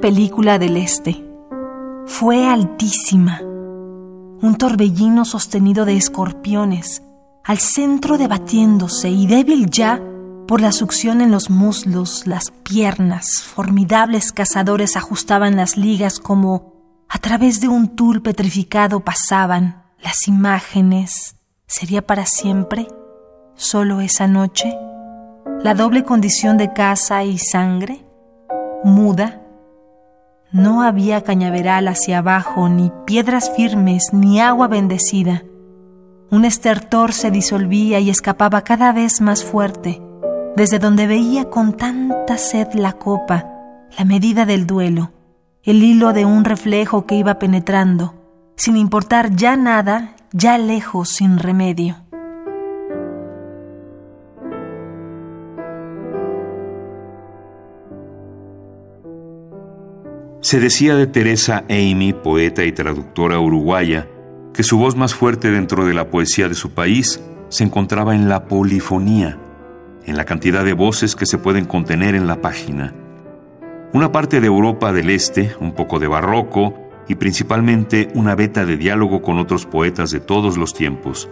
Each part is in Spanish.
película del este. Fue altísima. Un torbellino sostenido de escorpiones, al centro debatiéndose y débil ya por la succión en los muslos, las piernas, formidables cazadores ajustaban las ligas como a través de un tul petrificado pasaban las imágenes. ¿Sería para siempre? ¿Solo esa noche? ¿La doble condición de casa y sangre? ¿Muda? No había cañaveral hacia abajo, ni piedras firmes, ni agua bendecida. Un estertor se disolvía y escapaba cada vez más fuerte desde donde veía con tanta sed la copa, la medida del duelo, el hilo de un reflejo que iba penetrando, sin importar ya nada, ya lejos, sin remedio. Se decía de Teresa Amy, poeta y traductora uruguaya, que su voz más fuerte dentro de la poesía de su país se encontraba en la polifonía, en la cantidad de voces que se pueden contener en la página. Una parte de Europa del Este, un poco de barroco y principalmente una beta de diálogo con otros poetas de todos los tiempos.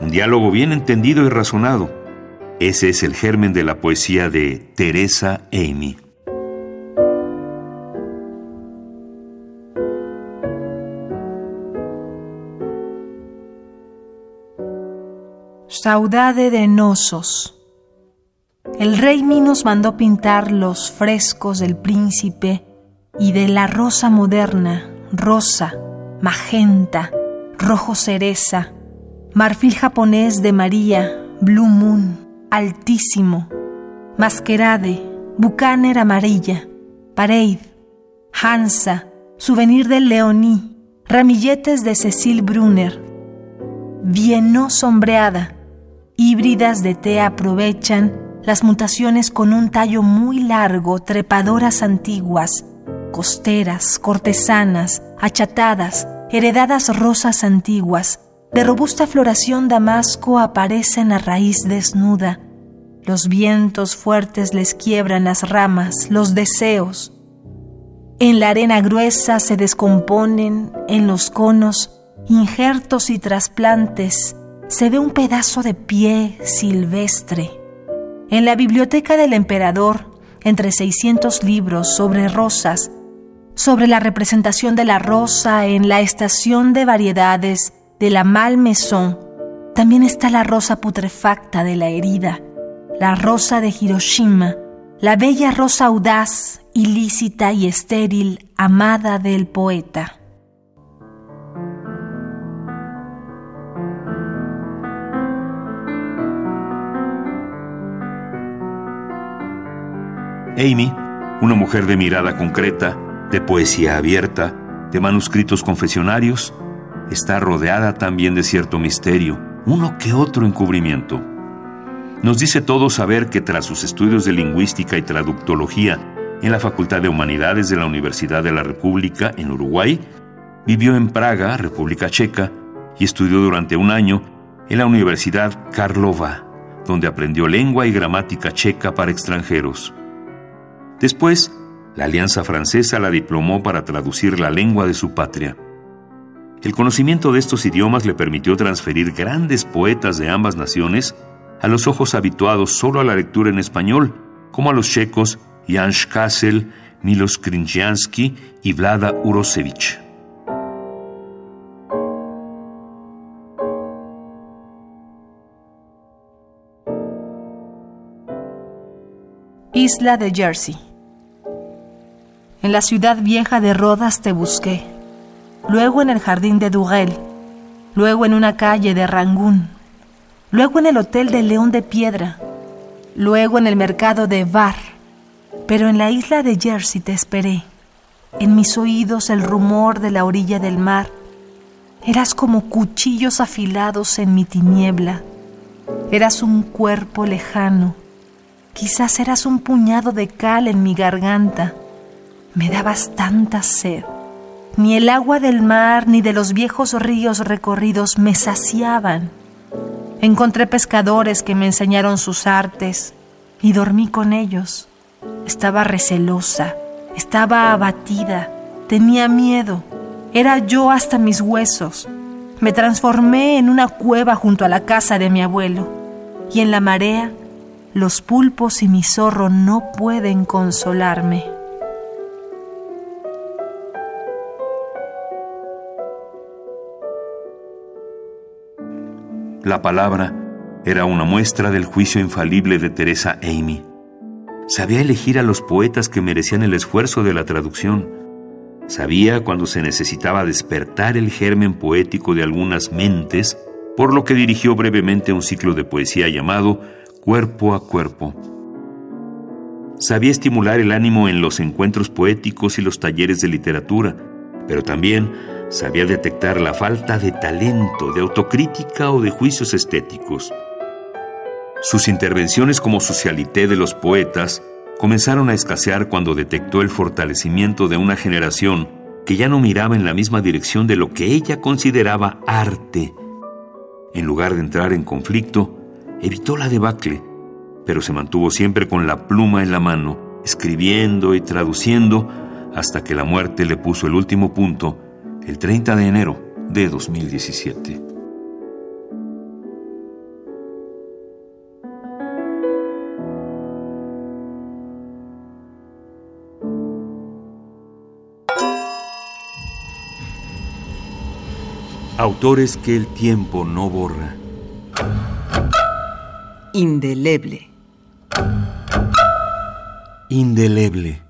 Un diálogo bien entendido y razonado. Ese es el germen de la poesía de Teresa Amy. Saudade de Nosos el rey Minos mandó pintar los frescos del príncipe y de la rosa moderna, rosa, magenta, rojo cereza, marfil japonés de María, Blue Moon, altísimo, masquerade, bucaner amarilla, parade, Hansa, souvenir de Leoní, ramilletes de Cecil Brunner, Viennot sombreada, híbridas de té aprovechan las mutaciones con un tallo muy largo, trepadoras antiguas, costeras, cortesanas, achatadas, heredadas rosas antiguas, de robusta floración damasco aparecen a raíz desnuda. Los vientos fuertes les quiebran las ramas, los deseos. En la arena gruesa se descomponen, en los conos, injertos y trasplantes, se ve un pedazo de pie silvestre en la biblioteca del emperador, entre 600 libros sobre rosas, sobre la representación de la rosa en la estación de variedades de la Malmaison, también está la rosa putrefacta de la herida, la rosa de Hiroshima, la bella rosa audaz, ilícita y estéril, amada del poeta. Amy, una mujer de mirada concreta, de poesía abierta, de manuscritos confesionarios, está rodeada también de cierto misterio, uno que otro encubrimiento. Nos dice todo saber que tras sus estudios de lingüística y traductología en la Facultad de Humanidades de la Universidad de la República en Uruguay, vivió en Praga, República Checa, y estudió durante un año en la Universidad Karlova, donde aprendió lengua y gramática checa para extranjeros. Después, la Alianza Francesa la diplomó para traducir la lengua de su patria. El conocimiento de estos idiomas le permitió transferir grandes poetas de ambas naciones a los ojos habituados solo a la lectura en español, como a los checos Jan Kassel, Milos Krinjiansky y Vlada Urosevich. Isla de Jersey en la ciudad vieja de Rodas te busqué, luego en el jardín de Dugel, luego en una calle de Rangún, luego en el hotel de León de Piedra, luego en el mercado de Bar, pero en la isla de Jersey te esperé. En mis oídos el rumor de la orilla del mar. Eras como cuchillos afilados en mi tiniebla. Eras un cuerpo lejano. Quizás eras un puñado de cal en mi garganta me dabas tanta sed. Ni el agua del mar ni de los viejos ríos recorridos me saciaban. Encontré pescadores que me enseñaron sus artes y dormí con ellos. Estaba recelosa, Estaba abatida, tenía miedo, era yo hasta mis huesos. Me transformé en una cueva junto a la casa de mi abuelo, y en la marea los pulpos y mi zorro no pueden consolarme. La palabra era una muestra del juicio infalible de Teresa Amy. Sabía elegir a los poetas que merecían el esfuerzo de la traducción. Sabía cuando se necesitaba despertar el germen poético de algunas mentes, por lo que dirigió brevemente un ciclo de poesía llamado Cuerpo a Cuerpo. Sabía estimular el ánimo en los encuentros poéticos y los talleres de literatura, pero también sabía detectar la falta de talento, de autocrítica o de juicios estéticos. Sus intervenciones como socialité de los poetas comenzaron a escasear cuando detectó el fortalecimiento de una generación que ya no miraba en la misma dirección de lo que ella consideraba arte. En lugar de entrar en conflicto, evitó la debacle, pero se mantuvo siempre con la pluma en la mano, escribiendo y traduciendo hasta que la muerte le puso el último punto el 30 de enero de 2017. Autores que el tiempo no borra. Indeleble. Indeleble.